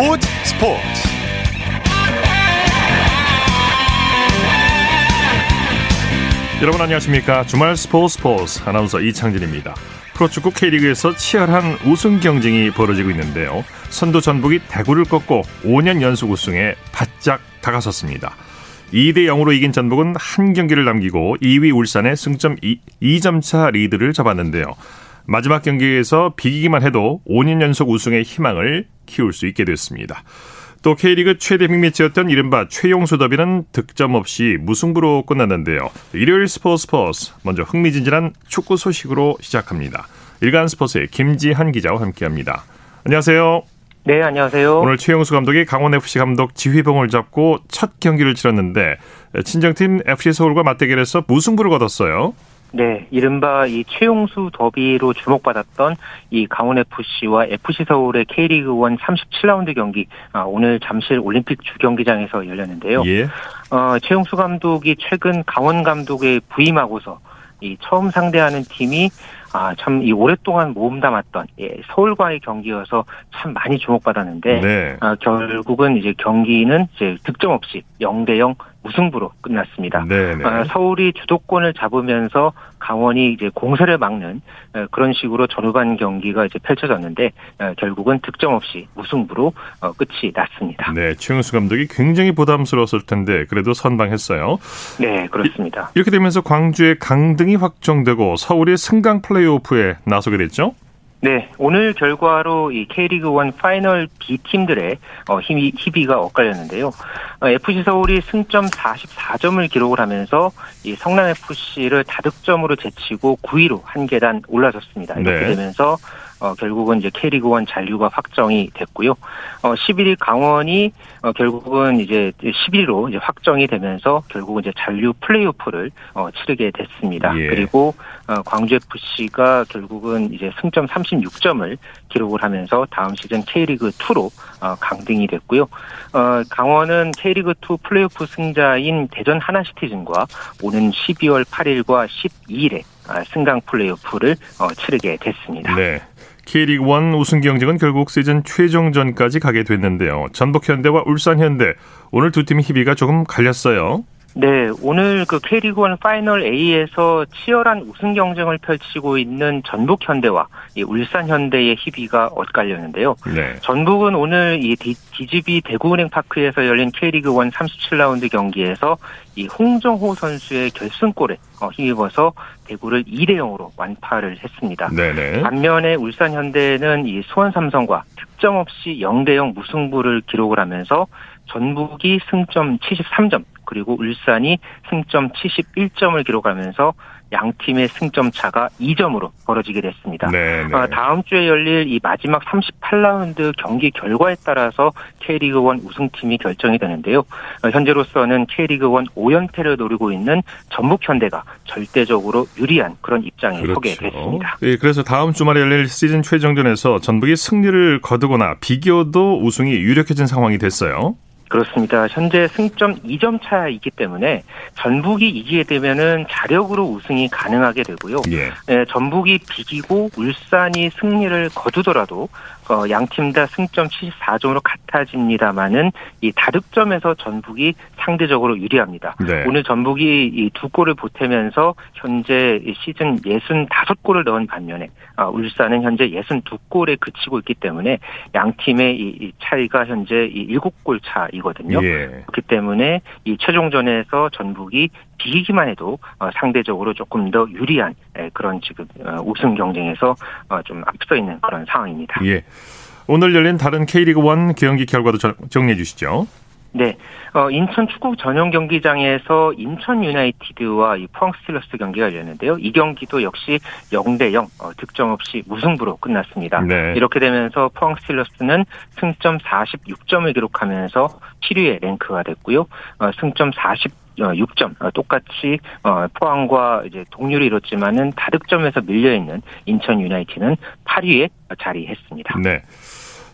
스포츠 스포츠. 여러분 안녕하십니까? 주말 스포츠 스포츠. 아나운서 이창진입니다. 프로축구 K리그에서 치열한 우승 경쟁이 벌어지고 있는데요. 선두 전북이 대구를 꺾고 5년 연속 우승에 바짝 다가섰습니다. 2대 0으로 이긴 전북은 한 경기를 남기고 2위 울산의 승점 2, 2점 차 리드를 잡았는데요 마지막 경기에서 비기기만 해도 5년 연속 우승의 희망을 키울 수 있게 됐습니다. 또 K리그 최대 빅매치였던 이른바 최용수 더비는 득점 없이 무승부로 끝났는데요. 일요일 스포츠 스포츠 먼저 흥미진진한 축구 소식으로 시작합니다. 일간 스포츠의 김지한 기자와 함께합니다. 안녕하세요. 네, 안녕하세요. 오늘 최용수 감독이 강원FC 감독 지휘봉을 잡고 첫 경기를 치렀는데 친정팀 FC 서울과 맞대결에서 무승부를 거뒀어요. 네, 이른바 이 최용수 더비로 주목받았던 이 강원 FC와 FC 서울의 K리그 1 37라운드 경기 아, 오늘 잠실 올림픽 주경기장에서 열렸는데요. 예. 어, 최용수 감독이 최근 강원 감독의 부임하고서 이 처음 상대하는 팀이 아, 참, 이 오랫동안 모험 담았던, 예, 서울과의 경기여서 참 많이 주목받았는데, 네. 아, 결국은 이제 경기는 이제 득점 없이 0대 0 무승부로 끝났습니다. 네, 네. 아, 서울이 주도권을 잡으면서 강원이 이제 공세를 막는 어, 그런 식으로 전후반 경기가 이제 펼쳐졌는데 어, 결국은 득점 없이 무승부로 어, 끝이 났습니다. 네, 최용수 감독이 굉장히 부담스러웠을 텐데 그래도 선방했어요. 네, 그렇습니다. 이렇게 되면서 광주의 강등이 확정되고 서울이 승강 플레이오프에 나서게 됐죠. 네, 오늘 결과로 이 K리그 1 파이널 B 팀들의 어, 희비, 희비가 엇갈렸는데요. 어, FC 서울이 승점 44점을 기록을 하면서 이 성남 FC를 다득점으로 제치고 9위로 한 계단 올라섰습니다. 이렇게 네. 되면서 어, 결국은 이제 K리그 1 잔류가 확정이 됐고요. 어, 11위 강원이 어, 결국은 이제 11위로 이제 확정이 되면서 결국은 이제 잔류 플레이오프를 어, 치르게 됐습니다. 예. 그리고 어, 광주 FC가 결국은 이제 승점 36점을 기록을 하면서 다음 시즌 K리그 2로 어, 강등이 됐고요. 어, 강원은 K리그 2 플레이오프 승자인 대전 하나시티즌과 오는 12월 8일과 12일에 아, 승강 플레이오프를 어, 치르게 됐습니다. 네. K리그 1 우승 경쟁은 결국 시즌 최종전까지 가게 됐는데요. 전북 현대와 울산 현대 오늘 두 팀의 희비가 조금 갈렸어요. 네, 오늘 그 K리그 1 파이널 A에서 치열한 우승 경쟁을 펼치고 있는 전북 현대와 이 울산 현대의 희비가 엇갈렸는데요. 네. 전북은 오늘 이 디- DGB 대구은행 파크에서 열린 K리그 1 37라운드 경기에서 이 홍정호 선수의 결승골에 어, 힘입어서 대구를 2대 0으로 완파를 했습니다. 네네. 반면에 울산 현대는 이 수원 삼성과 득점 없이 0대 0 무승부를 기록을 하면서 전북이 승점 73점 그리고 울산이 승점 71점을 기록하면서 양 팀의 승점 차가 2점으로 벌어지게 됐습니다. 네네. 어, 다음 주에 열릴 이 마지막 38라운드 경기 결과에 따라서 K리그 1 우승팀이 결정이 되는데요. 어, 현재로서는 K리그 1 5연패를 노리고 있는 전북 현대가 절대적으로 유리한 그런 입장에 서게 됐습니다. 예, 그래서 다음 주말에 열릴 시즌 최종전에서 전북이 승리를 거두거나 비교도 우승이 유력해진 상황이 됐어요. 그렇습니다. 현재 승점 2점 차이기 때문에 전북이 이기게 되면은 자력으로 우승이 가능하게 되고요. 예. 예, 전북이 비기고 울산이 승리를 거두더라도 어, 양팀 다 승점 74점으로 같아집니다만은 이 다득점에서 전북이 상대적으로 유리합니다. 네. 오늘 전북이 이 두 골을 보태면서 현재 이 시즌 65골을 넣은 반면에 아, 울산은 현재 62골에 그치고 있기 때문에 양 팀의 이, 이 차이가 현재 이 7골 차이거든요. 예. 그렇기 때문에 이 최종전에서 전북이 비기기만 해도 어, 상대적으로 조금 더 유리한 에, 그런 지금 어, 우승 경쟁에서 어, 좀 앞서 있는 그런 상황입니다. 예. 오늘 열린 다른 K리그 1 경기 결과도 정- 정리해 주시죠. 네, 어, 인천 축구 전용 경기장에서 인천 유나이티드와 이 포항 스틸러스 경기가 열렸는데요. 이 경기도 역시 0대 0 어, 득점 없이 무승부로 끝났습니다. 네. 이렇게 되면서 포항 스틸러스는 승점 46점을 기록하면서 7위에 랭크가 됐고요. 어, 승점 40 어, 6점 똑같이 어, 포항과 이제 동률을 이뤘지만은 다득점에서 밀려 있는 인천 유나이티드는 8위에 자리했습니다. 네.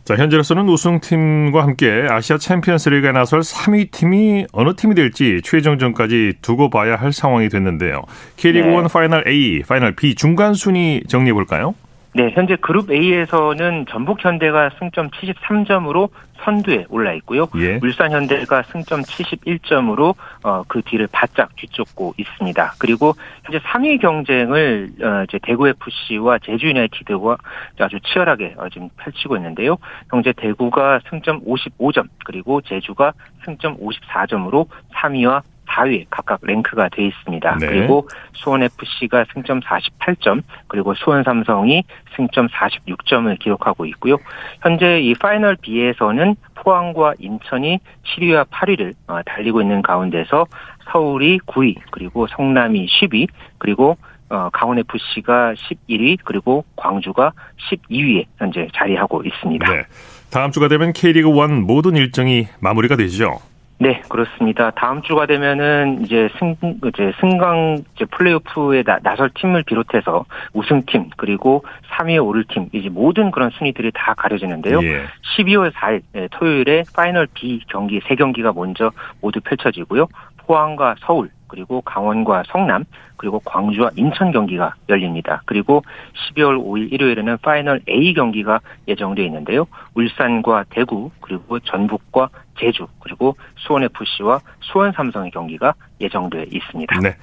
자, 현재로서는 우승팀과 함께 아시아 챔피언스 리그에 나설 3위 팀이 어느 팀이 될지 최종전까지 두고 봐야 할 상황이 됐는데요. K리그 네. 1 파이널 A, 파이널 B 중간 순위 정리해 볼까요? 네, 현재 그룹 A에서는 전북 현대가 승점 73점으로 선두에 올라 있고요. 예. 울산 현대가 승점 71점으로 어, 그 뒤를 바짝 뒤쫓고 있습니다. 그리고 현재 3위 경쟁을 어, 이제 대구 FC와 제주 유나이티드가 아주 치열하게 어, 지금 펼치고 있는데요. 현재 대구가 승점 55점 그리고 제주가 승점 54점으로 3위와 4위 각각 랭크가 돼 있습니다. 네. 그리고 수원 FC가 승점 48점, 그리고 수원 삼성이 승점 46점을 기록하고 있고요. 현재 이 파이널 B에서는 포항과 인천이 7위와 8위를 어, 달리고 있는 가운데서 서울이 9위, 그리고 성남이 10위, 그리고 어, 강원 FC가 11위, 그리고 광주가 12위에 현재 자리하고 있습니다. 네. 다음 주가 되면 K리그 1 모든 일정이 마무리가 되죠. 네, 그렇습니다. 다음 주가 되면은 이제 승 이제 승강 이제 플레이오프에 나, 나설 팀을 비롯해서 우승팀 그리고 3위에 오를 팀 이제 모든 그런 순위들이 다 가려지는데요. 예. 12월 4일 예, 토요일에 파이널 B 경기 세 경기가 먼저 모두 펼쳐지고요. 포항과 서울 그리고 강원과 성남 그리고 광주와 인천 경기가 열립니다. 그리고 12월 5일 일요일에는 파이널 A 경기가 예정되어 있는데요. 울산과 대구 그리고 전북과 제주 그리고 수원 FC와 수원 삼성의 경기가 예정되어 있습니다. 네.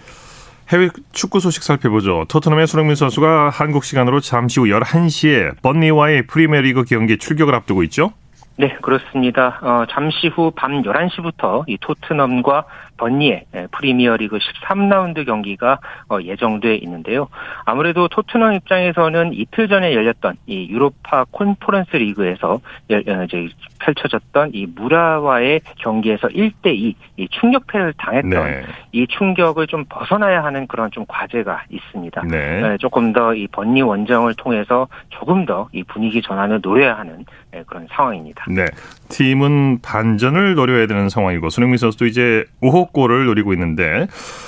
해외 축구 소식 살펴보죠. 토트넘의 손흥민 선수가 한국 시간으로 잠시 후 11시에 번니와의 프리미어리그 경기 출격을 앞두고 있죠. 네, 그렇습니다. 어, 잠시 후 밤 11시부터 이 토트넘과 번니의 예, 프리미어리그 13라운드 경기가 어, 예정돼 있는데요. 아무래도 토트넘 입장에서는 이틀 전에 열렸던 이 유로파 콘퍼런스 리그에서 열, 어, 이제 펼쳐졌던 이 무라와의 경기에서 1대2 이 충격패를 당했던 네. 이 충격을 좀 벗어나야 하는 그런 좀 과제가 있습니다. 네. 네, 조금 더 이 번니 원정을 통해서 조금 더 이 분위기 전환을 노려야 하는 예, 그런 상황입니다. 네. 팀은 반전을 노려야 되는 상황이고 손흥민 선수도 이제 5호 골을 노리고 있는데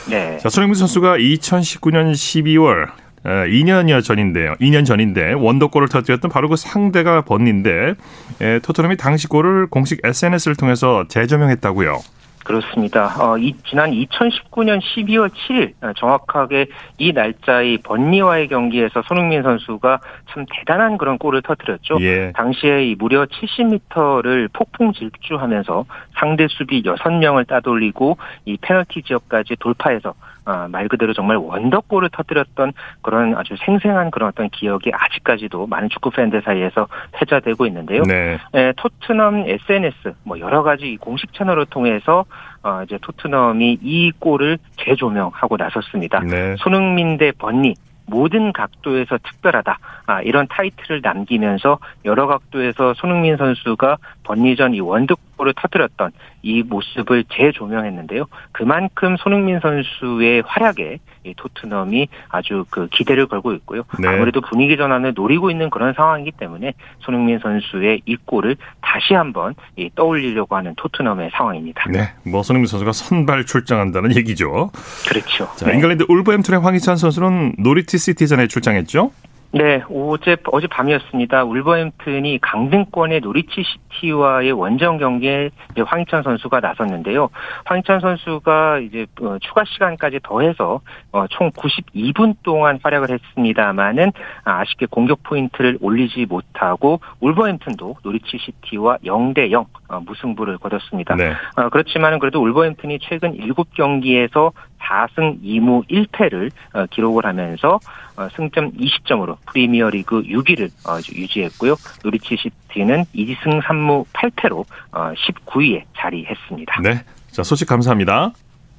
네. 자, 손흥민 선수가 2019년 12월 2년여 전인데요. 2년 전인데 원더골을 터뜨렸던 바로 그 상대가 번니인데 에, 토트넘이 당시 골을 공식 SNS를 통해서 재조명했다고요. 그렇습니다. 어, 이, 지난 2019년 12월 7일 어, 정확하게 이 날짜의 번니와의 경기에서 손흥민 선수가 참 대단한 그런 골을 터뜨렸죠. 예. 당시에 이 무려 70m를 폭풍 질주하면서 상대 수비 6명을 따돌리고 이 페널티 지역까지 돌파해서 아, 말 그대로 정말 원더골을 터뜨렸던 그런 아주 생생한 그런 어떤 기억이 아직까지도 많은 축구 팬들 사이에서 회자되고 있는데요. 네. 에, 토트넘 SNS 뭐 여러 가지 공식 채널을 통해서 어, 이제 토트넘이 이 골을 재조명하고 나섰습니다. 네. 손흥민 대 번니 모든 각도에서 특별하다. 아, 이런 타이틀을 남기면서 여러 각도에서 손흥민 선수가 번니전 이 원득골을 터뜨렸던 이 모습을 재조명했는데요. 그만큼 손흥민 선수의 활약에 이 토트넘이 아주 그 기대를 걸고 있고요. 네. 아무래도 분위기 전환을 노리고 있는 그런 상황이기 때문에 손흥민 선수의 이 골을 다시 한번 이 떠올리려고 하는 토트넘의 상황입니다. 네. 뭐 손흥민 선수가 선발 출장한다는 얘기죠. 그렇죠. 자, 잉글랜드 울버햄튼의 황희찬 선수는 노리치 시티전에 출장했죠. 네, 어제 어제 밤이었습니다. 울버햄튼이 강등권의 노리치 시티와의 원정 경기에 황희찬 선수가 나섰는데요. 황희찬 선수가 이제 어, 추가 시간까지 더해서 어, 총 92분 동안 활약을 했습니다만은 아쉽게 공격 포인트를 올리지 못하고 울버햄튼도 노리치 시티와 0대 0 어, 무승부를 거뒀습니다. 네. 어, 그렇지만은 그래도 울버햄튼이 최근 7경기에서 4승 2무 1패를 어, 기록을 하면서 어, 승점 20점으로 프리미어리그 6위를 어, 유지했고요. 노리치 시티는 2승 3무 8패로 어, 19위에 자리했습니다. 네. 자, 소식 감사합니다.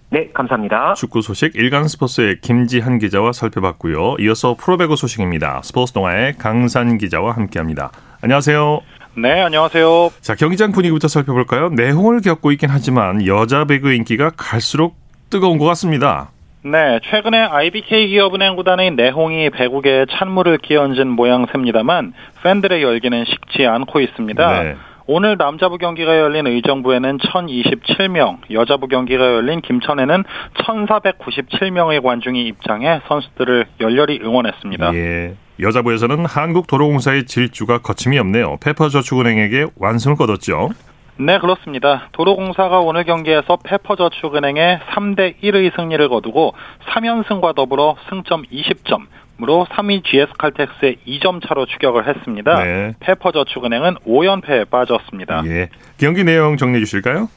네, 감사합니다. 축구 소식 일간 스포츠의 김지한 기자와 살펴봤고요. 이어서 프로배구 소식입니다. 스포츠 동아의 강산 기자와 함께합니다. 안녕하세요. 네, 안녕하세요. 자, 경기장 분위기부터 살펴볼까요? 내홍을 겪고 있긴 하지만 여자 배구 인기가 갈수록 뜨거운 것 같습니다. 네, 최근에 IBK 기업은행 구단의 내홍이 배구계에 찬물을 끼얹은 모양새입니다만 팬들의 열기는 식지 않고 있습니다. 네. 오늘 남자부 경기가 열린 의정부에는 1027명, 여자부 경기가 열린 김천에는 1497명의 관중이 입장해 선수들을 열렬히 응원했습니다. 예. 여자부에서는 한국도로공사의 질주가 거침이 없네요. 페퍼저축은행에게 완승을 거뒀죠. 네, 그렇습니다. 도로공사가 오늘 경기에서 페퍼저축은행에 3대 1의 승리를 거두고 3연승과 더불어 승점 20점, 으로 3위 GS칼텍스의 2점 차로 추격을 했습니다. 네. 페퍼저축은행은 5연패에 빠졌습니다. 예. 경기 내용 정리해 주실까요?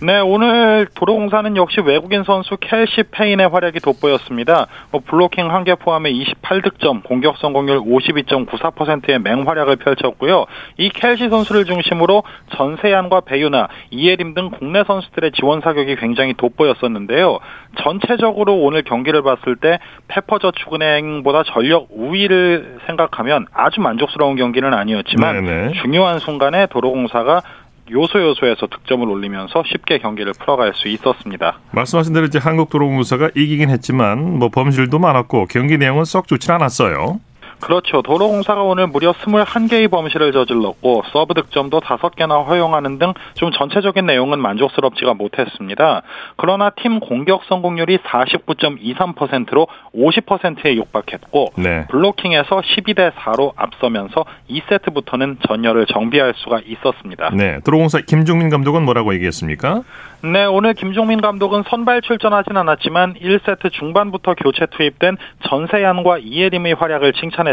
네, 오늘 도로공사는 역시 외국인 선수 켈시 페인의 활약이 돋보였습니다. 뭐 블로킹 한 개 포함해 28득점, 공격 성공률 52.94%의 맹활약을 펼쳤고요. 이 켈시 선수를 중심으로 전세안과 배유나 이예림 등 국내 선수들의 지원 사격이 굉장히 돋보였었는데요. 전체적으로 오늘 경기를 봤을 때 페퍼저축은행보다 전력 우위를 생각하면 아주 만족스러운 경기는 아니었지만 네네. 중요한 순간에 도로공사가 요소 요소에서 득점을 올리면서 쉽게 경기를 풀어갈 수 있었습니다. 말씀하신 대로 이제 한국 도로공사가 이기긴 했지만 뭐 범실도 많았고 경기 내용은 썩 좋진 않았어요. 그렇죠. 도로공사가 오늘 무려 21개의 범실을 저질렀고 서브 득점도 5개나 허용하는 등 좀 전체적인 내용은 만족스럽지가 못했습니다. 그러나 팀 공격 성공률이 49.23%로 50%에 육박했고 네. 블로킹에서 12대 4로 앞서면서 2세트부터는 전열을 정비할 수가 있었습니다. 네. 도로공사 김종민 감독은 뭐라고 얘기했습니까? 네, 오늘 김종민 감독은 선발 출전하진 않았지만 1세트 중반부터 교체 투입된 전세ян과 이예림의 활약을 칭찬했습니다.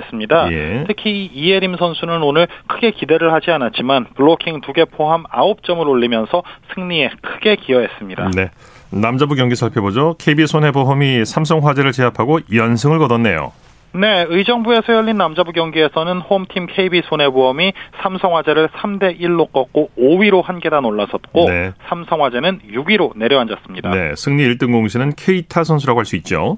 예. 특히 이예림 선수는 오늘 크게 기대를 하지 않았지만 블로킹 2개 포함 9점을 올리면서 승리에 크게 기여했습니다. 네. 남자부 경기 살펴보죠. KB손해보험이 삼성화재를 제압하고 연승을 거뒀네요. 네, 의정부에서 열린 남자부 경기에서는 홈팀 KB손해보험이 삼성화재를 3대 1로 꺾고 5위로 한 계단 올라섰고 네. 삼성화재는 6위로 내려앉았습니다. 네, 승리 1등 공신은 케이타 선수라고 할 수 있죠.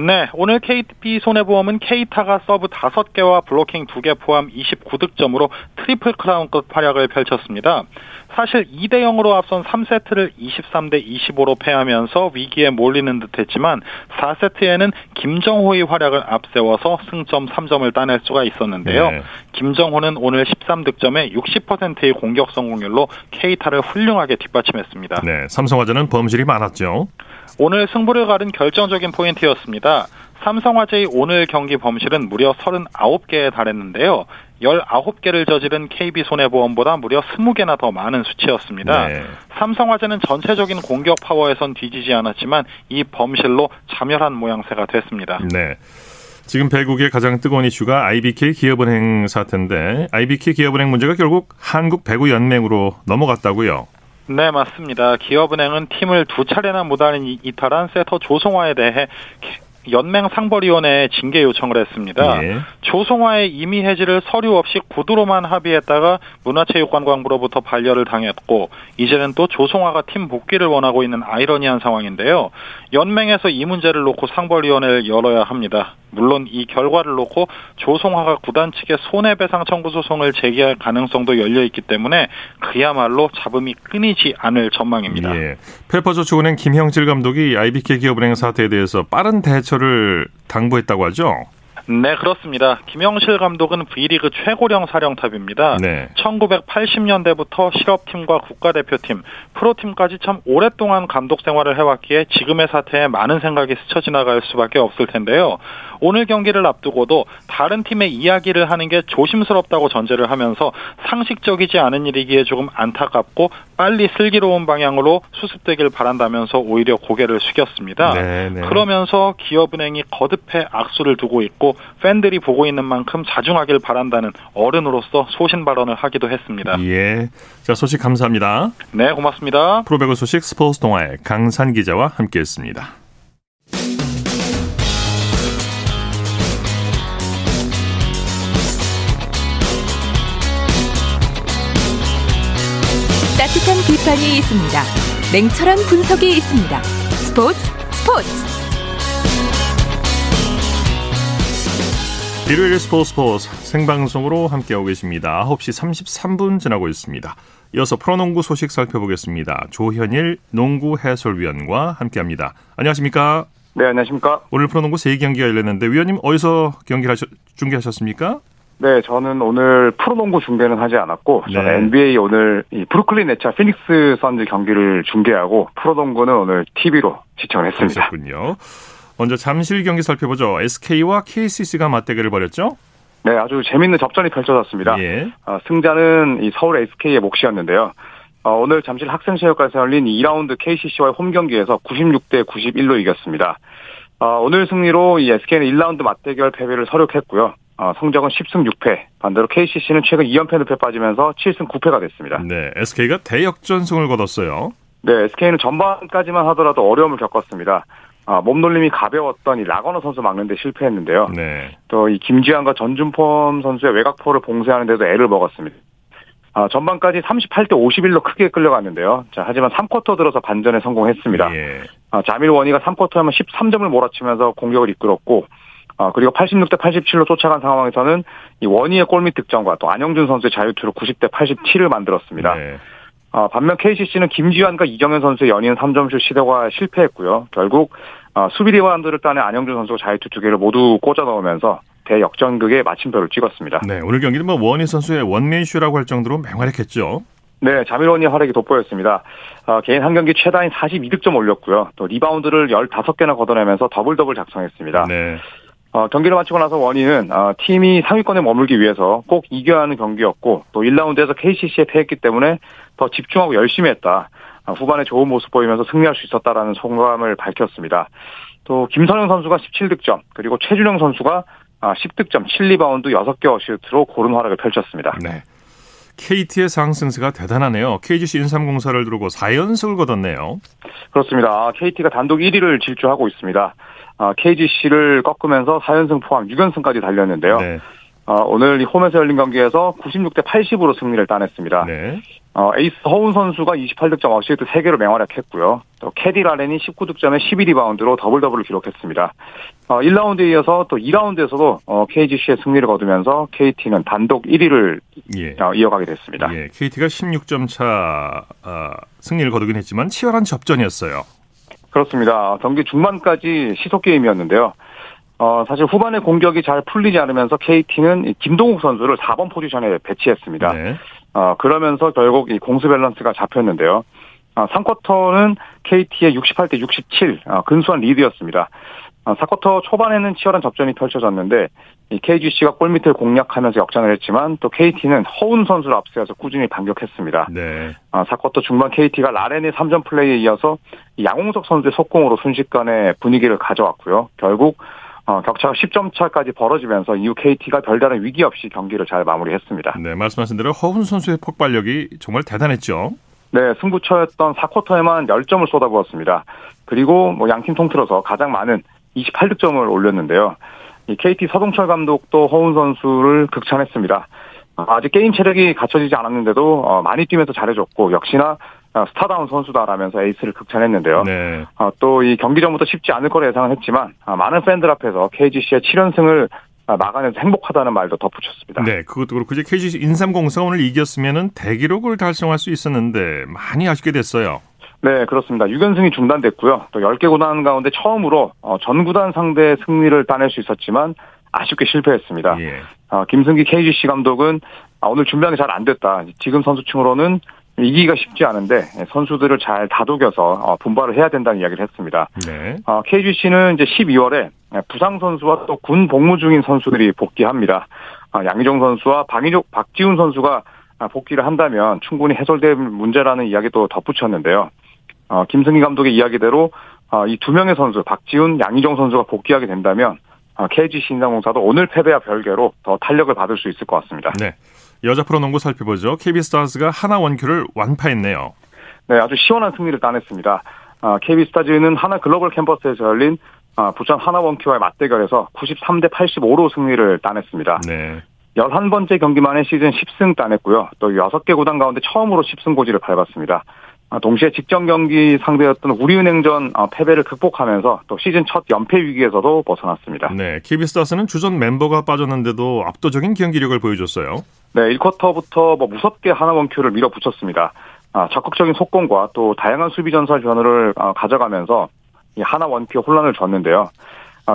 네, 오늘 KB 손해보험은 케이타가 서브 5개와 블로킹 2개 포함 29득점으로 트리플 크라운급 활약을 펼쳤습니다. 사실 2대 0으로 앞선 3세트를 23대 25로 패하면서 위기에 몰리는 듯했지만 4세트에는 김정호의 활약을 앞세워서 승점 3점을 따낼 수가 있었는데요. 네. 김정호는 오늘 13득점에 60%의 공격 성공률로 케이타를 훌륭하게 뒷받침했습니다. 네, 삼성화재는 범실이 많았죠. 오늘 승부를 가른 결정적인 포인트였습니다. 삼성화재의 오늘 경기 범실은 무려 39개에 달했는데요. 19개를 저지른 KB손해보험보다 무려 20개나 더 많은 수치였습니다. 네. 삼성화재는 전체적인 공격 파워에선 뒤지지 않았지만 이 범실로 자멸한 모양새가 됐습니다. 네. 지금 배국의 가장 뜨거운 이슈가 IBK 기업은행 사태인데 IBK 기업은행 문제가 결국 한국 배구 연맹으로 넘어갔다고요. 네, 맞습니다. 기업은행은 팀을 두 차례나 무단 이탈한 세터 조성화에 대해 연맹 상벌위원회에 징계 요청을 했습니다. 예. 조성화의 임의 해지를 서류 없이 구두로만 합의했다가 문화체육관광부로부터 반려를 당했고 이제는 또 조성화가 팀 복귀를 원하고 있는 아이러니한 상황인데요. 연맹에서 이 문제를 놓고 상벌위원회를 열어야 합니다. 물론 이 결과를 놓고 조성화가 구단 측에 손해배상 청구 소송을 제기할 가능성도 열려 있기 때문에 그야말로 잡음이 끊이지 않을 전망입니다. 예. 페퍼저축은행 김형질 감독이 IBK 기업은행 사태에 대해서 빠른 대처 를 당부했다고 하죠. 네, 그렇습니다. 김영실 감독은 V리그 최고령 사령탑입니다. 네. 1980년대부터 실업팀과 국가대표팀, 프로팀까지 참 오랫동안 감독 생활을 해왔기에 지금의 사태에 많은 생각이 스쳐 지나갈 수밖에 없을 텐데요. 오늘 경기를 앞두고도 다른 팀의 이야기를 하는 게 조심스럽다고 전제를 하면서 상식적이지 않은 일이기에 조금 안타깝고 빨리 슬기로운 방향으로 수습되길 바란다면서 오히려 고개를 숙였습니다. 네네. 네. 그러면서 기업은행이 거듭해 악수를 두고 있고 팬들이 보고 있는 만큼 자중하길 바란다는 어른으로서 소신 발언을 하기도 했습니다. 예. 자, 소식 감사합니다. 네, 고맙습니다. 프로배구 소식 스포츠 동아의 강산 기자와 함께했습니다. 따뜻한 비판이 있습니다. 냉철한 분석이 있습니다. 스포츠 스포츠. 일요일 스포츠 스포츠 생방송으로 함께하고 계십니다. 9시 33분 지나고 있습니다. 이어서 프로농구 소식 살펴보겠습니다. 조현일 농구 해설위원과 함께합니다. 안녕하십니까? 네, 안녕하십니까? 오늘 프로농구 3경기가 열렸는데 위원님 어디서 경기를 하셨, 중계하셨습니까? 네, 저는 오늘 프로농구 중계는 하지 않았고 네. 저는 NBA 오늘 이 브루클린 네차 피닉스 선즈 경기를 중계하고 프로농구는 오늘 TV로 시청을 했습니다. 그렇군요. 먼저 잠실 경기 살펴보죠. SK와 KCC가 맞대결을 벌였죠? 네, 아주 재밌는 접전이 펼쳐졌습니다. 예. 어, 승자는 이 서울 SK의 몫이었는데요. 어, 오늘 잠실 학생체육관에서 열린 2라운드 KCC와의 홈 경기에서 96대 91로 이겼습니다. 어, 오늘 승리로 이 SK는 1라운드 맞대결 패배를 서력했고요. 어, 성적은 10승 6패. 반대로 KCC는 최근 2연패 늪에 빠지면서 7승 9패가 됐습니다. 네, SK가 대역전승을 거뒀어요. 네, SK는 전반까지만 하더라도 어려움을 겪었습니다. 아, 몸놀림이 가벼웠던 이 라거너 선수 막는데 실패했는데요. 네. 또 이 김지한과 전준범 선수의 외곽포를 봉쇄하는데도 애를 먹었습니다. 아, 전반까지 38대 51로 크게 끌려갔는데요. 자, 하지만 3쿼터 들어서 반전에 성공했습니다. 예. 아, 자밀 워니가 3쿼터에만 13점을 몰아치면서 공격을 이끌었고, 아, 그리고 86대 87로 쫓아간 상황에서는 이 워니의 골밑 득점과 또 안영준 선수의 자유투로 90대 87을 만들었습니다. 네. 아, 반면 KCC는 김지완과 이정현 선수의 연이은 3점슛 시도가 실패했고요. 결국 아, 수비 리바운드를 따낸 안영준 선수가 자유투 두 개를 모두 꽂아 넣으면서 대역전극에 마침표를 찍었습니다. 네, 오늘 경기는 뭐 워니 선수의 원맨쇼라고 할 정도로 맹활약했죠. 네, 자밀 워니 활약이 돋보였습니다. 어, 개인 한 경기 최다인 42득점 올렸고요. 또 리바운드를 15개나 걷어내면서 더블 더블 작성했습니다. 네. 어, 경기를 마치고 나서 워니는 어, 팀이 상위권에 머물기 위해서 꼭 이겨야 하는 경기였고 또 1라운드에서 KCC에 패했기 때문에 더 집중하고 열심히 했다. 어, 후반에 좋은 모습 보이면서 승리할 수 있었다라는 소감을 밝혔습니다. 또 김선형 선수가 17득점 그리고 최준용 선수가 10득점, 아, 7리바운드 6개 어시스트로 고른 활약을 펼쳤습니다. 네. KT의 상승세가 대단하네요. KGC 인삼공사를 누르고 4연승을 거뒀네요. 그렇습니다. KT가 단독 1위를 질주하고 있습니다. KGC를 아, 꺾으면서 4연승 포함 6연승까지 달렸는데요. 네. 어, 오늘 이 홈에서 열린 경기에서 96대 80으로 승리를 따냈습니다. 네. 어, 에이스 허훈 선수가 28득점 어시스트 3개로 맹활약했고요. 또 캐디 라렌이 19득점에 12리바운드로 더블 더블을 기록했습니다. 어, 1라운드에 이어서 또 2라운드에서도 어, KGC에 승리를 거두면서 KT는 단독 1위를 예. 어, 이어가게 됐습니다. 예, KT가 16점 차 어, 승리를 거두긴 했지만 치열한 접전이었어요. 그렇습니다. 경기 중반까지 시속 게임이었는데요. 어, 사실 후반에 공격이 잘 풀리지 않으면서 KT는 김동욱 선수를 4번 포지션에 배치했습니다. 네. 어, 그러면서 결국 이 공수 밸런스가 잡혔는데요. 어, 3쿼터는 KT의 68대 67, 어, 근소한 리드였습니다. 어, 4쿼터 초반에는 치열한 접전이 펼쳐졌는데, 이 KGC가 골밑을 공략하면서 역전을 했지만, 또 KT는 허운 선수를 앞세워서 꾸준히 반격했습니다. 네. 어, 4쿼터 중반 KT가 라렌의 3점 플레이에 이어서 양홍석 선수의 속공으로 순식간에 분위기를 가져왔고요. 결국 어, 격차가 10점 차까지 벌어지면서 이후 KT가 별다른 위기 없이 경기를 잘 마무리했습니다. 네, 말씀하신 대로 허훈 선수의 폭발력이 정말 대단했죠. 네, 승부처였던 4쿼터에만 10점을 쏟아부었습니다. 그리고 뭐 양팀 통틀어서 가장 많은 28득점을 올렸는데요. 이 KT 서동철 감독도 허훈 선수를 극찬했습니다. 아직 게임 체력이 갖춰지지 않았는데도 어, 많이 뛰면서 잘해줬고 역시나 어, 스타다운 선수다라면서 에이스를 극찬했는데요. 네. 어, 또이 경기 전부터 쉽지 않을 거라 예상을 했지만 아, 많은 팬들 앞에서 KGC의 7연승을 막아내서 행복하다는 말도 덧붙였습니다. 네, 그것도 그렇고 이제 KGC 인삼공사 오늘 이겼으면은 대기록을 달성할 수 있었는데 많이 아쉽게 됐어요. 네, 그렇습니다. 6연승이 중단됐고요. 또 10개 구단 가운데 처음으로 전 구단 상대 승리를 따낼 수 있었지만 아쉽게 실패했습니다. 예. 김승기 KGC 감독은 아, 오늘 준비하기 잘안 됐다. 지금 선수층으로는 이기기가 쉽지 않은데 선수들을 잘 다독여서 어, 분발을 해야 된다는 이야기를 했습니다. 네. 어, KGC는 이제 12월에 부상 선수와 또 군 복무 중인 선수들이 복귀합니다. 어, 양희종 선수와 방희족 박지훈 선수가 복귀를 한다면 충분히 해sol될 문제라는 이야기도 덧붙였는데요. 김승희 감독의 이야기대로 이 두 명의 선수 박지훈, 양희종 선수가 복귀하게 된다면 KGC 인상공사도 오늘 패배와 별개로 더 탄력을 받을 수 있을 것 같습니다. 네. 여자 프로농구 살펴보죠. KB스타즈가 하나 원큐를 완파했네요. 네, 아주 시원한 승리를 따냈습니다. 아, KB스타즈는 하나 글로벌 캠퍼스에서 열린 아, 부천 하나 원큐와의 맞대결에서 93대 85로 승리를 따냈습니다. 네. 11번째 경기만에 시즌 10승 따냈고요. 또 6개 구단 가운데 처음으로 10승 고지를 밟았습니다. 아, 동시에 직전 경기 상대였던 우리은행전 어, 패배를 극복하면서 또 시즌 첫 연패 위기에서도 벗어났습니다. 네, KB스타스는 주전 멤버가 빠졌는데도 압도적인 경기력을 보여줬어요. 네, 1쿼터부터 뭐 무섭게 하나원큐를 밀어붙였습니다. 아, 적극적인 속공과 또 다양한 수비 전술 변화를 어, 가져가면서 이 하나 원큐 혼란을 줬는데요.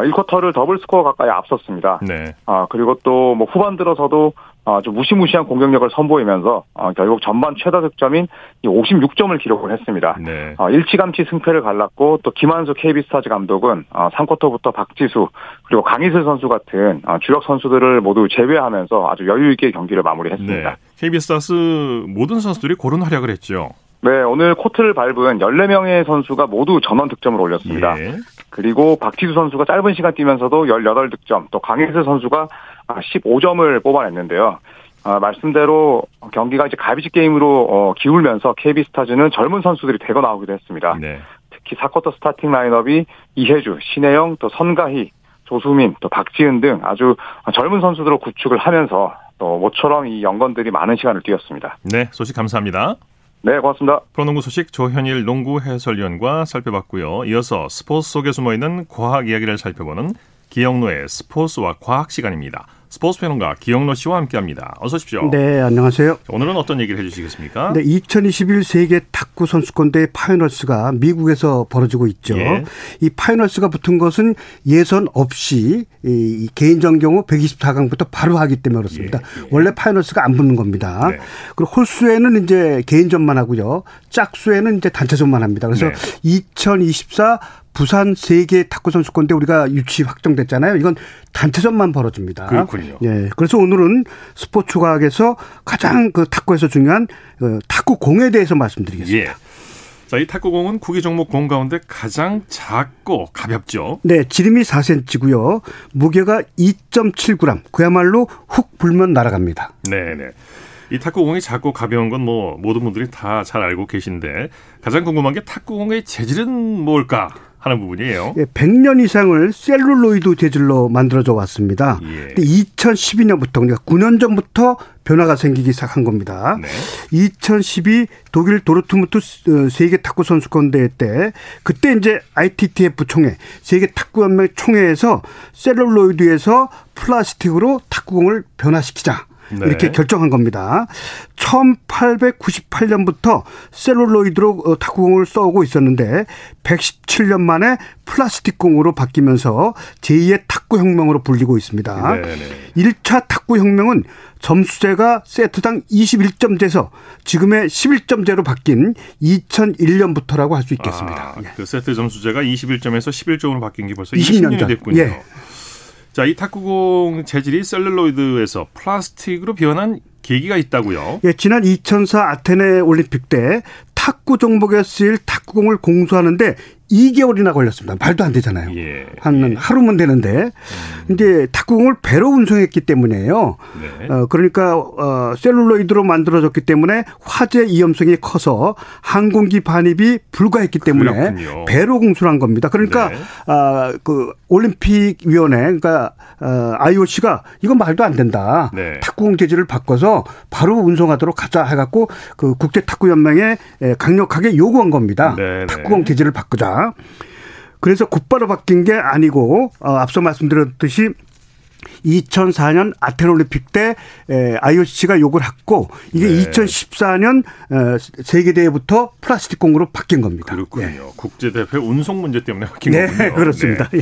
1쿼터를 더블 스코어 가까이 앞섰습니다. 네. 아, 그리고 또 뭐 후반 들어서도 어, 좀 무시무시한 공격력을 선보이면서 어, 결국 전반 최다 득점인 56점을 기록을 했습니다. 네. 어, 일찌감치 승패를 갈랐고 또 김완수 KB스타즈 감독은 어, 3쿼터부터 박지수 그리고 강이슬 선수 같은 어, 주력 선수들을 모두 제외하면서 아주 여유 있게 경기를 마무리했습니다. 네. KB스타즈 모든 선수들이 고른 활약을 했죠. 네, 오늘 코트를 밟은 14명의 선수가 모두 전원 득점을 올렸습니다. 예. 그리고 박지수 선수가 짧은 시간 뛰면서도 18득점, 또 강희슬 선수가 15점을 뽑아냈는데요. 아, 말씀대로 경기가 이제 가비지 게임으로 어, 기울면서 KB스타즈는 젊은 선수들이 대거 나오기도 했습니다. 네. 특히 사쿼터 스타팅 라인업이 이혜주, 신혜영, 또 선가희, 조수민, 또 박지은 등 아주 젊은 선수들을 구축을 하면서 또 모처럼 이 연건들이 많은 시간을 뛰었습니다. 네, 소식 감사합니다. 네, 고맙습니다. 프로농구 소식 조현일 농구 해설위원과 살펴봤고요. 이어서 스포츠 속에 숨어 있는 과학 이야기를 살펴보는 기영노의 스포츠와 과학 시간입니다. 스포츠 평론가 기영노 씨와 함께합니다. 어서 오십시오. 네, 안녕하세요. 오늘은 어떤 얘기를 해주시겠습니까? 네, 2021 세계 탁구 선수권대회 파이널스가 미국에서 벌어지고 있죠. 예. 이 파이널스가 붙은 것은 예선 없이 이 개인전 경우 124강부터 바로 하기 때문에 그렇습니다. 예. 예. 원래 파이널스가 안 붙는 겁니다. 네. 그리고 홀수에는 이제 개인전만 하고요. 짝수에는 이제 단체전만 합니다. 그래서 네. 2024 부산 세계 탁구 선수권대 우리가 유치 확정됐잖아요. 이건 단체전만 벌어집니다. 그렇군요. 예. 그래서 오늘은 스포츠 과학에서 가장 그 탁구에서 중요한 그 탁구 공에 대해서 말씀드리겠습니다. 예. 자, 이 탁구공은 구기 종목 공 가운데 가장 작고 가볍죠. 네, 지름이 4cm고요. 무게가 2.7g. 그야말로 훅 불면 날아갑니다. 네, 네. 이 탁구공이 작고 가벼운 건 뭐 모든 분들이 다 잘 알고 계신데 가장 궁금한 게 탁구공의 재질은 뭘까? 하는 부분이에요. 예, 100년 이상을 셀룰로이드 재질로 만들어져 왔습니다. 예. 2012년부터 그러니까 9년 전부터 변화가 생기기 시작한 겁니다. 네. 2012 독일 도르트문트 어, 세계 탁구 선수권 대회 때 그때 이제 ITTF 총회 세계 탁구 연맹 총회에서 셀룰로이드에서 플라스틱으로 탁구공을 변화시키자. 네. 이렇게 결정한 겁니다. 1898년부터 셀룰로이드로 어, 탁구공을 써오고 있었는데 117년 만에 플라스틱 공으로 바뀌면서 제2의 탁구 혁명으로 불리고 있습니다. 네네. 1차 탁구 혁명은 점수제가 세트당 21점제에서 지금의 11점제로 바뀐 2001년부터라고 할 수 있겠습니다. 아, 그 세트 점수제가 21점에서 11점으로 바뀐 게 벌써 20년 20년이 됐군요. 예. 자, 이 탁구공 재질이 셀룰로이드에서 플라스틱으로 변한 계기가 있다고요? 예, 지난 2004 아테네 올림픽 때 탁구 종목에 쓰일 탁구공을 공수하는데 2개월이나 걸렸습니다. 말도 안 되잖아요. 예. 한 예. 하루면 되는데 음. 이제 탁구공을 배로 운송했기 때문에요. 네. 어, 그러니까 어, 셀룰로이드로 만들어졌기 때문에 화재 위험성이 커서 항공기 반입이 불가했기 때문에 그렇군요. 배로 공수한 겁니다. 그러니까 네. 아, 그 올림픽 위원회 그러니까 어, IOC가 이건 말도 안 된다. 네. 탁구공 재질을 바꿔서 바로 운송하도록 하자 해 갖고 그 국제 탁구 연맹에 강력하게 요구한 겁니다. 네, 네. 탁구공 재질을 바꾸자. 그래서 곧바로 바뀐 게 아니고 어, 앞서 말씀드렸듯이 2004년 아테네 올림픽 때 IOC가 욕을 했고 이게 네. 2014년 세계 대회부터 플라스틱 공으로 바뀐 겁니다. 그렇군요. 네. 국제 대회 운송 문제 때문에 바뀐 네, 거군요. 그렇습니다. 네.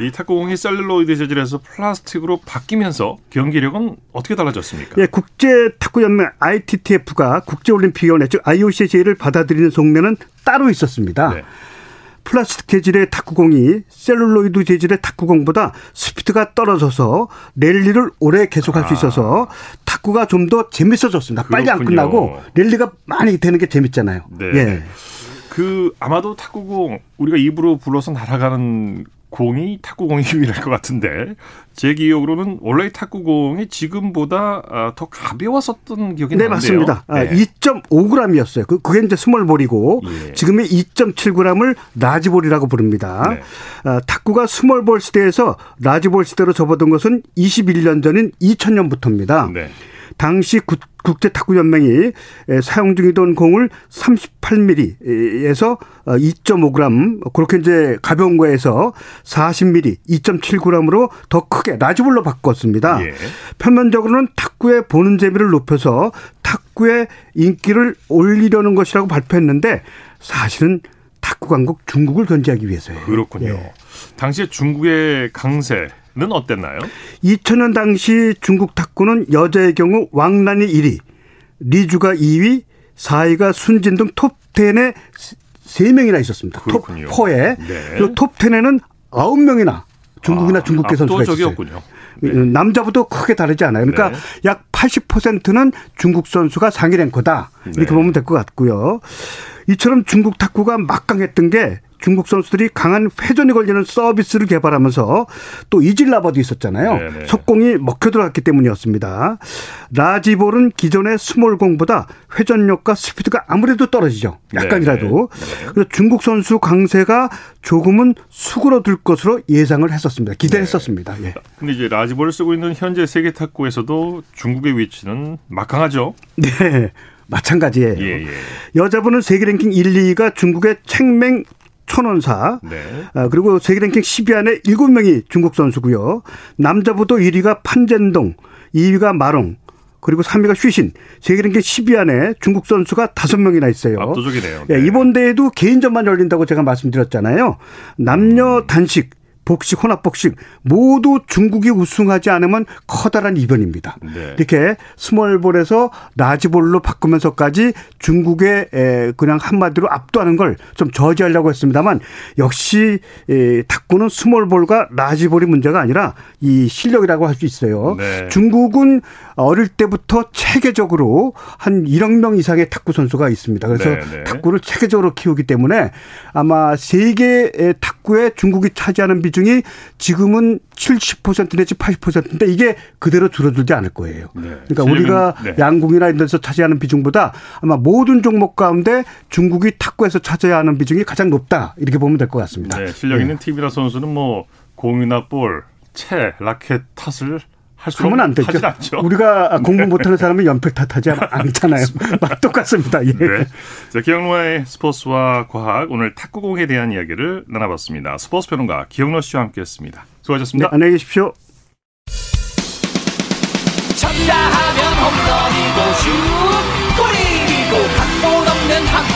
이 탁구공이 셀룰로이드 재질에서 플라스틱으로 바뀌면서 경기력은 어떻게 달라졌습니까? 예, 국제 탁구 연맹 ITTF가 국제 올림픽 위원회 즉 IOC의 제의를 받아들이는 속내는 따로 있었습니다. 네. 플라스틱 재질의 탁구공이 셀룰로이드 재질의 탁구공보다 스피드가 떨어져서 랠리를 오래 계속할 아. 수 있어서 탁구가 좀 더 재밌어졌습니다. 그렇군요. 빨리 안 끝나고 랠리가 많이 되는 게 재밌잖아요. 네. 예. 그 아마도 탁구공 우리가 입으로 불어서 날아가는 공이 탁구공이 유일할 것 같은데 제 기억으로는 원래 탁구공이 지금보다 아, 더 가벼웠었던 기억이 네, 나는데요. 맞습니다. 아, 네. 2.5g이었어요. 그, 그게 이제 스몰볼이고 예. 지금의 2.7g을 라지볼이라고 부릅니다. 네. 아, 탁구가 스몰볼 시대에서 라지볼 시대로 접어든 것은 21년 전인 2000년부터입니다. 네. 당시 국제 탁구 연맹이 사용 중이던 공을 38mm에서 2.5g 그렇게 이제 가벼운 거에서 40mm, 2.7g으로 더 크게 라지볼로 바꿨습니다. 예. 표면적으로는 탁구의 보는 재미를 높여서 탁구의 인기를 올리려는 것이라고 발표했는데 사실은 탁구 강국 중국을 견제하기 위해서예요. 그렇군요. 예. 당시에 중국의 강세 는 어땠나요? 2000년 당시 중국 탁구는 여자의 경우 왕란이 1위, 리주가 2위, 4위가 순진 등 톱 10에 3명이나 있었습니다. 그렇군요. 톱 4에. 네. 그리고 톱 10에는 9명이나 중국이나 아, 중국계 선수가 있었어요. 네. 남자부터 크게 다르지 않아요. 그러니까 네. 약 80%는 중국 선수가 상위 랭커다. 이렇게 네. 보면 될 것 같고요. 이처럼 중국 탁구가 막강했던 게 중국 선수들이 강한 회전이 걸리는 서비스를 개발하면서 또 이질러버도 있었잖아요. 네네. 속공이 먹혀 들어갔기 때문이었습니다. 라지볼은 기존의 스몰공보다 회전력과 스피드가 아무래도 떨어지죠. 약간이라도. 그래서 중국 선수 강세가 조금은 수그러들 것으로 예상을 했었습니다. 기대했었습니다. 네. 예. 근데 이제 라지볼을 쓰고 있는 현재 세계 탁구에서도 중국의 위치는 막강하죠. 네. 마찬가지예요. 예, 예. 여자부는 세계 랭킹 1, 2위가 중국의 첸멍 쑨잉사. 네. 아, 그리고 세계 랭킹 10위 안에 7명이 중국 선수고요. 남자부도 1위가 판젠동, 2위가 마롱, 그리고 3위가 슈신. 세계 랭킹 10위 안에 중국 선수가 5명이나 있어요. 압도적이네요. 네. 네. 이번 대회도 개인전만 열린다고 제가 말씀드렸잖아요. 남녀 단식 복식, 혼합복식 모두 중국이 우승하지 않으면 커다란 이변입니다. 네. 이렇게 스몰볼에서 라지볼로 바꾸면서까지 중국이 그냥 한마디로 압도하는 걸 좀 저지하려고 했습니다만 역시 탁구는 스몰볼과 라지볼이 문제가 아니라 이 실력이라고 할 수 있어요. 네. 중국은 어릴 때부터 체계적으로 한 1억 명 이상의 탁구 선수가 있습니다. 그래서 네, 네. 탁구를 체계적으로 키우기 때문에 아마 세계 탁구에 중국이 차지하는 비중이 지금은 70% 내지 80%인데 이게 그대로 줄어들지 않을 거예요. 네. 그러니까 우리가 네. 양궁이나 이런 데서 차지하는 비중보다 아마 모든 종목 가운데 중국이 탁구에서 차지해야 하는 비중이 가장 높다 이렇게 보면 될 것 같습니다. 네, 실력 있는 팀이나 선수는 뭐 공이나 볼, 채, 라켓 탓을 그러면 안 되죠. 않죠. 우리가 공부 못하는 사람은 연필 탓하지 않잖아요. 똑같습니다. 예. 네. 자, 기영로의 스포츠와 과학 오늘 탁구공에 대한 이야기를 나눠봤습니다. 스포츠 평론가 기영로 씨와 함께했습니다. 수고하셨습니다. 네, 안녕히 계십시오. 쳤다 하면 홈런이고 슛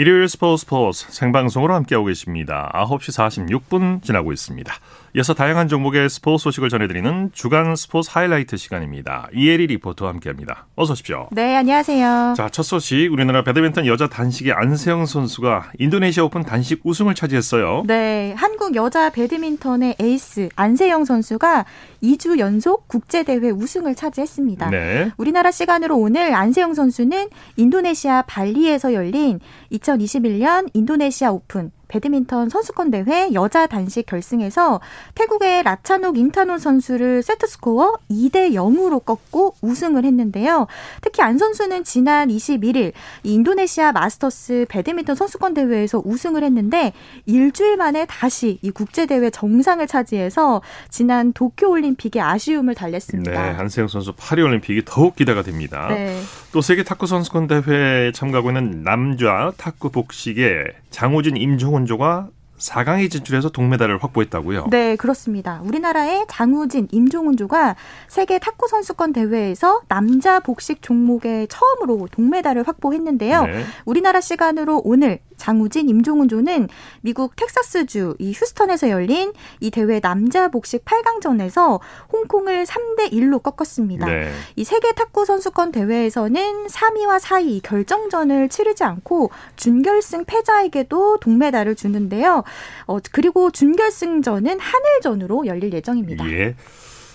일요일 스포츠 스포츠 생방송으로 함께하고 계십니다. 9시 46분 지나고 있습니다. 이어서 다양한 종목의 스포츠 소식을 전해드리는 주간 스포츠 하이라이트 시간입니다. 이혜리 리포터와 함께합니다. 어서 오십시오. 네, 안녕하세요. 자, 첫 소식 우리나라 배드민턴 여자 단식의 안세영 선수가 인도네시아 오픈 단식 우승을 차지했어요. 네, 한국 여자 배드민턴의 에이스 안세영 선수가 2주 연속 국제대회 우승을 차지했습니다. 네. 우리나라 시간으로 오늘 안세영 선수는 인도네시아 발리에서 열린 2021년 인도네시아 오픈 배드민턴 선수권 대회 여자 단식 결승에서 태국의 라차녹 인타논 선수를 세트 스코어 2대 0으로 꺾고 우승을 했는데요. 특히 안 선수는 지난 21일 인도네시아 마스터스 배드민턴 선수권 대회에서 우승을 했는데 일주일 만에 다시 이 국제 대회 정상을 차지해서 지난 도쿄 올림픽의 아쉬움을 달랬습니다. 네, 한세영 선수 파리 올림픽이 더욱 기대가 됩니다. 네. 또 세계 탁구 선수권 대회에 참가하고 있는 남자 탁구 복식의 장호진 임종훈조가 4강에 진출해서 동메달을 확보했다고요? 네, 그렇습니다. 우리나라의 장우진, 임종훈조가 세계 탁구 선수권 대회에서 남자 복식 종목에 처음으로 동메달을 확보했는데요. 네. 우리나라 시간으로 오늘 장우진, 임종훈조는 미국 텍사스주 이 휴스턴에서 열린 이 대회 남자 복식 8강전에서 홍콩을 3대 1로 꺾었습니다. 네. 이 세계 탁구 선수권 대회에서는 3위와 4위 결정전을 치르지 않고 준결승 패자에게도 동메달을 주는데요. 어, 그리고 준결승전은 한일전으로 열릴 예정입니다. 예.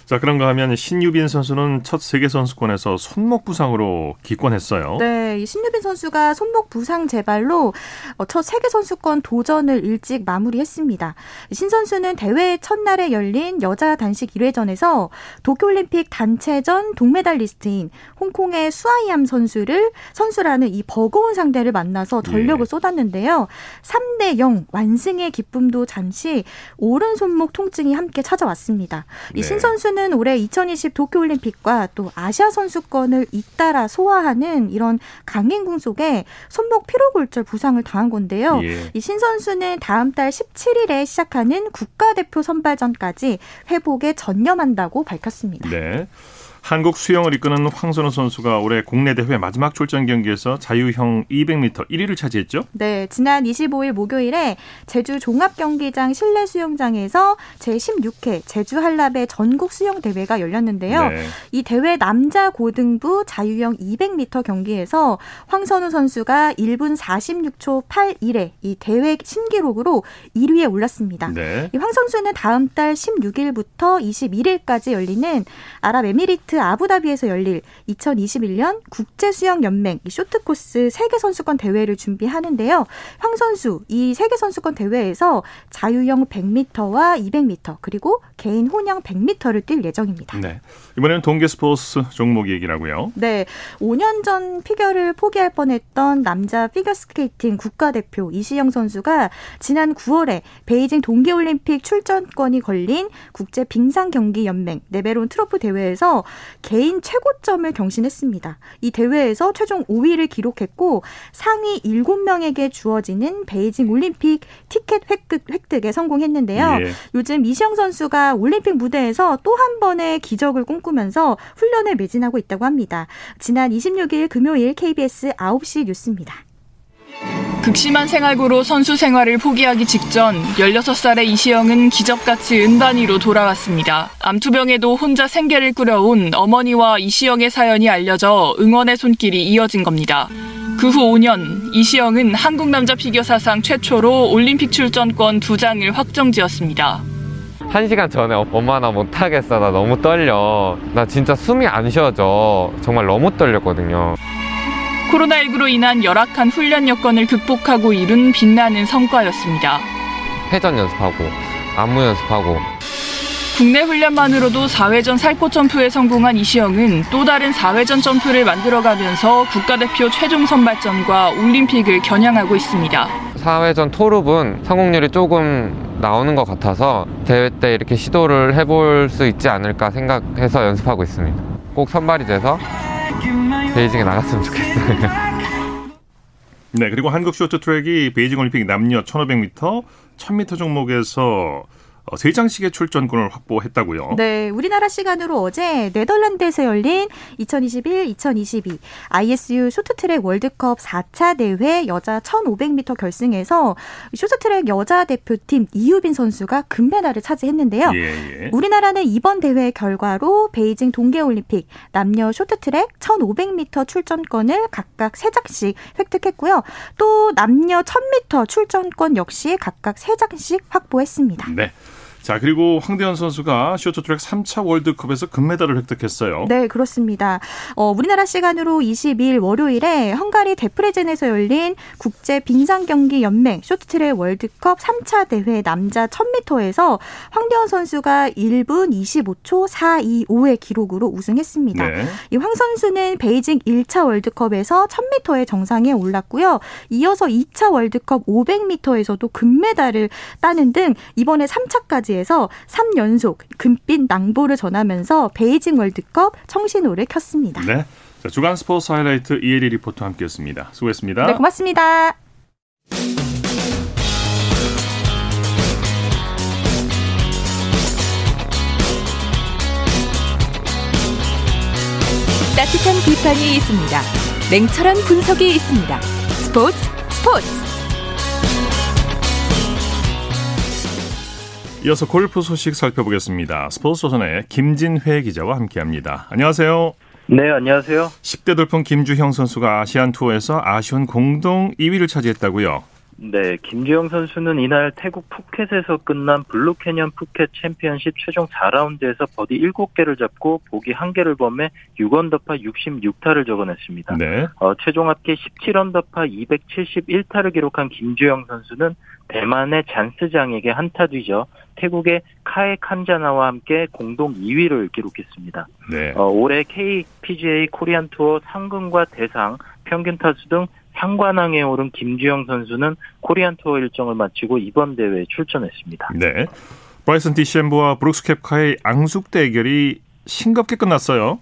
자, 그런가 하면 신유빈 선수는 첫 세계 선수권에서 손목 부상으로 기권했어요. 네, 이 신유빈 선수가 손목 부상 재발로 어, 첫 세계 선수권 도전을 일찍 마무리했습니다. 신 선수는 대회 첫날에 열린 여자 단식 1회전에서 도쿄올림픽 단체전 동메달리스트인 홍콩의 수아이암 선수를 선수라는 이 버거운 상대를 만나서 전력을 예. 쏟았는데요. 3대 0 완승의 기쁨도 잠시 오른 손목 통증이 함께 찾아왔습니다. 이신 네. 선수 는 올해 2020 도쿄올림픽과 또 아시아 선수권을 잇따라 소화하는 이런 강행군 속에 손목 피로골절 부상을 당한 건데요. 예. 이신 선수는 다음 달 17일에 시작하는 국가대표 선발전까지 회복에 전념한다고 밝혔습니다. 네. 한국 수영을 이끄는 황선우 선수가 올해 국내 대회 마지막 출전 경기에서 자유형 200m 1위를 차지했죠? 네, 지난 25일 목요일에 제주 종합 경기장 실내 수영장에서 제16회 제주 한라배 전국 수영 대회가 열렸는데요. 네. 이 대회 남자 고등부 자유형 200m 경기에서 황선우 선수가 1분 46초 81의 이 대회 신기록으로 1위에 올랐습니다. 네. 이황 선수는 다음 달 16일부터 21일까지 열리는 아랍에미리트 에미트 아부다비에서 열릴 2021년 국제수영연맹 쇼트코스 세계선수권 대회를 준비하는데요. 황 선수 이 세계선수권 대회에서 자유형 100m와 200m 그리고 개인 혼영 100m를 뛸 예정입니다. 네. 이번에는 동계 스포츠 종목 얘기라고요. 네. 5년 전 피겨를 포기할 뻔했던 남자 피겨스케이팅 국가대표 이시형 선수가 지난 9월에 베이징 동계올림픽 출전권이 걸린 국제 빙상 경기 연맹 네벨혼 트로피 대회에서 개인 최고점을 경신했습니다. 이 대회에서 최종 5위를 기록했고 상위 7명에게 주어지는 베이징 올림픽 티켓 획득, 획득에 성공했는데요. 예. 요즘 이시형 선수가 올림픽 무대에서 또 한 번의 기적을 꿈꾸면서 훈련을 매진하고 있다고 합니다. 지난 26일 금요일 KBS 9시 뉴스입니다. 극심한 생활고로 선수 생활을 포기하기 직전 16살의 이시영은 기적같이 은단위로 돌아왔습니다. 암투병에도 혼자 생계를 꾸려온 어머니와 이시영의 사연이 알려져 응원의 손길이 이어진 겁니다. 그 후 5년 이시영은 한국 남자 피겨 사상 최초로 올림픽 출전권 두 장을 확정지었습니다. 한 시간 전에 엄마 나 못하겠어 나 너무 떨려 나 진짜 숨이 안 쉬어져 정말 너무 떨렸거든요 코로나19로 인한 열악한 훈련 여건을 극복하고 이룬 빛나는 성과였습니다. 회전 연습하고 안무 연습하고 국내 훈련만으로도 4회전 살포 점프에 성공한 이시영은 또 다른 4회전 점프를 만들어가면서 국가대표 최종 선발전과 올림픽을 겨냥하고 있습니다. 4회전 토룹은 성공률이 조금 나오는 것 같아서 대회 때 이렇게 시도를 해볼 수 있지 않을까 생각해서 연습하고 있습니다. 꼭 선발이 돼서 베이징에 나갔으면 좋겠어요. 네, 그리고 한국 쇼트 트랙이 베이징 올림픽 남녀 1500m, 1000m 종목에서 어, 세 장씩의 출전권을 확보했다고요. 네, 우리나라 시간으로 어제 네덜란드에서 열린 2021-2022 ISU 쇼트트랙 월드컵 4차 대회 여자 1,500m 결승에서 쇼트트랙 여자 대표팀 이유빈 선수가 금메달을 차지했는데요. 예, 예. 우리나라는 이번 대회 결과로 베이징 동계올림픽 남녀 쇼트트랙 1,500m 출전권을 각각 3장씩 획득했고요. 또 남녀 1,000m 출전권 역시 각각 3장씩 확보했습니다. 네. 자, 그리고 황대현 선수가 쇼트트랙 3차 월드컵에서 금메달을 획득했어요. 네, 그렇습니다. 어, 우리나라 시간으로 22일 월요일에 헝가리 데프레젠에서 열린 국제 빙상 경기 연맹 쇼트트랙 월드컵 3차 대회 남자 1000m에서 황대헌 선수가 1분 25초 425의 기록으로 우승했습니다. 네. 이황 선수는 베이징 1차 월드컵에서 1000m의 정상에 올랐고요. 이어서 2차 월드컵 500m에서도 금메달을 따는 등 이번에 3차까지 스포츠에서 3연속 금빛 낭보를 전하면서 베이징 월드컵 청신호를 켰습니다. 네. 자, 주간 스포츠 하이라이트 이혜리 리포터 함께했습니다. 수고했습니다. 네, 고맙습니다. 따뜻한 비판이 있습니다. 냉철한 분석이 있습니다. 스포츠 스포츠. 이어서 골프 소식 살펴보겠습니다. 스포츠조선의 김진회 기자와 함께합니다. 안녕하세요. 네, 안녕하세요. 10대 돌풍 김주형 선수가 아시안 투어에서 아쉬운 공동 2위를 차지했다고요. 네, 김주형 선수는 이날 태국 푸켓에서 끝난 블루캐년 푸켓 챔피언십 최종 4라운드에서 버디 7개를 잡고 보기 1개를 범해 6언더파 66타를 적어냈습니다. 네. 어, 최종 합계 17언더파 271타를 기록한 김주영 선수는 대만의 잔스장에게 한타 뒤져 태국의 카에 칸자나와 함께 공동 2위를 기록했습니다. 네. 어, 올해 KPGA 코리안 투어 상금과 대상, 평균 타수 등 상관왕에 오른 김주영 선수는 코리안 투어 일정을 마치고 이번 대회에 출전했습니다. 네. 브라이슨 디섐보와 브룩스 켑카의 앙숙 대결이 싱겁게 끝났어요.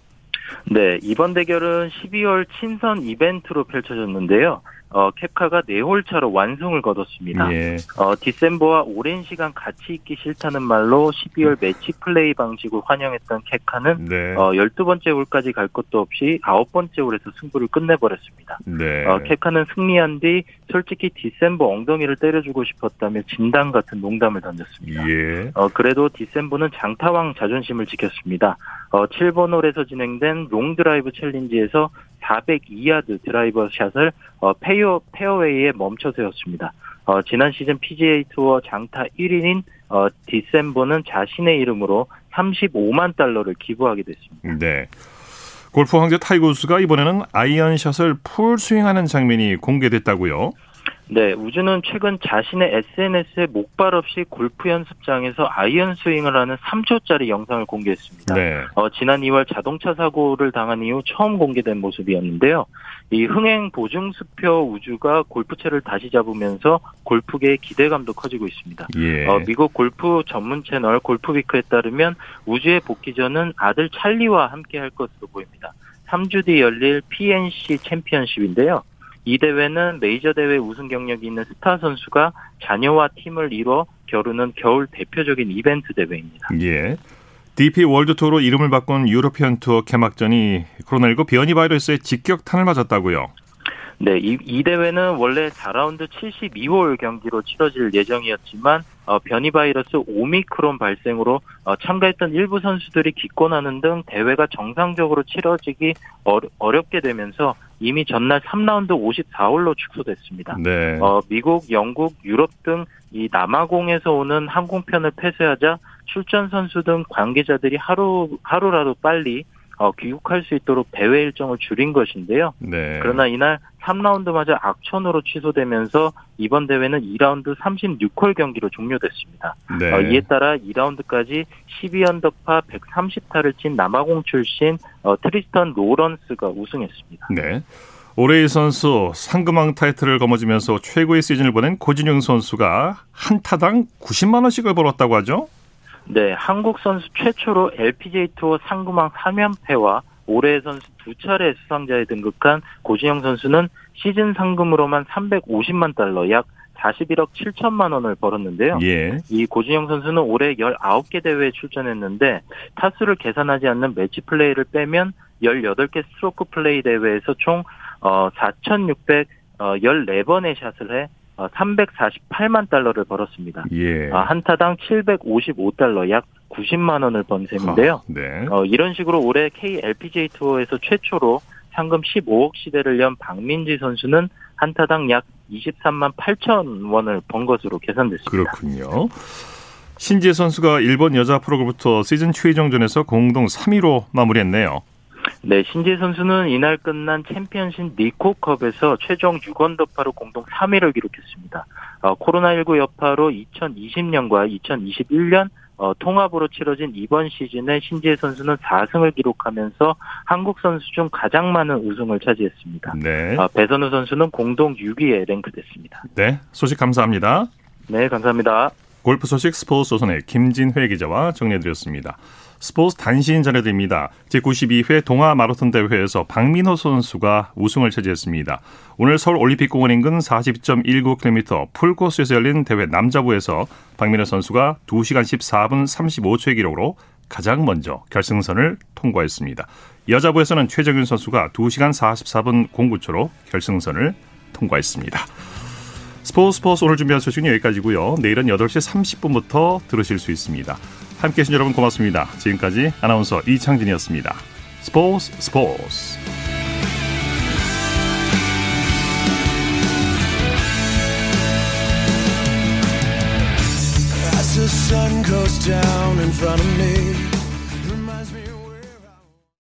네, 이번 대결은 12월 친선 이벤트로 펼쳐졌는데요. 어, 켑카가 4홀 차로 완승을 거뒀습니다. 예. 어, 디섐보와 오랜 시간 같이 있기 싫다는 말로 12월 매치 플레이 방식을 환영했던 켑카는 네. 어, 12번째 홀까지 갈 것도 없이 9번째 홀에서 승부를 끝내버렸습니다. 네. 어, 켑카는 승리한 뒤 솔직히 디섐보 엉덩이를 때려주고 싶었다며 진담 같은 농담을 던졌습니다. 예. 어, 그래도 디섐보는 장타왕 자존심을 지켰습니다. 어, 7번 홀에서 진행된 롱드라이브 챌린지에서 402야드 드라이버 샷을 어, 페어, 페어웨이에 멈춰 세웠습니다. 어, 지난 시즌 PGA 투어 장타 1위인 어, 디섐보는 자신의 이름으로 35만 달러를 기부하게 됐습니다. 네. 골프 황제 타이거 우즈가 이번에는 아이언샷을 풀 스윙하는 장면이 공개됐다고요? 네, 우즈는 최근 자신의 SNS에 목발 없이 골프 연습장에서 아이언 스윙을 하는 3초짜리 영상을 공개했습니다. 네. 어, 지난 2월 자동차 사고를 당한 이후 처음 공개된 모습이었는데요. 이 흥행 보증 수표 우즈가 골프채를 다시 잡으면서 골프계의 기대감도 커지고 있습니다. 예. 어, 미국 골프 전문 채널 골프위크에 따르면 우즈의 복귀전은 아들 찰리와 함께 할 것으로 보입니다. 3주 뒤 열릴 PNC 챔피언십인데요. 이 대회는 메이저 대회 우승 경력이 있는 스타 선수가 자녀와 팀을 이뤄 겨루는 겨울 대표적인 이벤트 대회입니다. 예. DP 월드 투어로 이름을 바꾼 유로피언 투어 개막전이 코로나19 변이 바이러스의 직격탄을 맞았다고요. 네, 이, 이 대회는 원래 4라운드 72홀 경기로 치러질 예정이었지만 어, 변이 바이러스 오미크론 발생으로 어, 참가했던 일부 선수들이 기권하는 등 대회가 정상적으로 치러지기 어렵게 되면서 이미 전날 3라운드 54홀로 축소됐습니다. 네. 어, 미국, 영국, 유럽 등 이 남아공에서 오는 항공편을 폐쇄하자 출전 선수 등 관계자들이 하루 하루라도 빨리 어, 귀국할 수 있도록 대회 일정을 줄인 것인데요. 네. 그러나 이날 3라운드마저 악천후로 취소되면서 이번 대회는 2라운드 36홀 경기로 종료됐습니다. 네. 어, 이에 따라 2라운드까지 12언더파 130타를 친 남아공 출신 어, 트리스턴 로런스가 우승했습니다. 네. 올해의 선수 상금왕 타이틀을 거머쥐면서 최고의 시즌을 보낸 고진영 선수가 한 타당 90만 원씩을 벌었다고 하죠? 네, 한국 선수 최초로 LPGA 투어 상금왕 3연패와 올해의 선수 두 차례 수상자에 등극한 고진영 선수는 시즌 상금으로만 350만 달러 약 41억 7천만 원을 벌었는데요. 예. 이 고진영 선수는 올해 19개 대회에 출전했는데 타수를 계산하지 않는 매치 플레이를 빼면 18개 스트로크 플레이 대회에서 총 4,614번의 샷을 해 348만 어, 달러를 벌었습니다. 예. 아, 한 타당 755달러 약 90만 원을 번 셈인데요. 아, 네. 어, 이런 식으로 올해 KLPGA 투어에서 최초로 상금 15억 시대를 연 박민지 선수는 한 타당 약 23만 8천 원을 번 것으로 계산됐습니다. 그렇군요. 신지혜 선수가 일본 여자 프로그부터 시즌 최종전에서 공동 3위로 마무리했네요. 네, 신지 선수는 이날 끝난 챔피언십 니코컵에서 최종 6원 더파로 공동 3위를 기록했습니다. 어, 코로나19 여파로 2020년과 2021년 어, 통합으로 치러진 이번 시즌에 신지혜 선수는 4승을 기록하면서 한국 선수 중 가장 많은 우승을 차지했습니다. 네. 어, 배선우 선수는 공동 6위에 랭크됐습니다. 네, 소식 감사합니다. 네, 감사합니다. 골프 소식 스포츠 조선의 김진회 기자와 정리해드렸습니다. 스포츠 단신 전해드립니다. 제92회 동아 마라톤 대회에서 박민호 선수가 우승을 차지했습니다. 오늘 서울 올림픽공원 인근 40.19km 풀코스에서 열린 대회 남자부에서 박민호 선수가 2시간 14분 35초의 기록으로 가장 먼저 결승선을 통과했습니다. 여자부에서는 최정윤 선수가 2시간 44분 09초로 결승선을 통과했습니다. 스포츠 스포츠 오늘 준비한 소식은 여기까지고요. 내일은 8시 30분부터 들으실 수 있습니다. 함께해 주신 여러분 고맙습니다. 지금까지 아나운서 이창진이었습니다. 스포츠 스포츠 sun goes down in front of me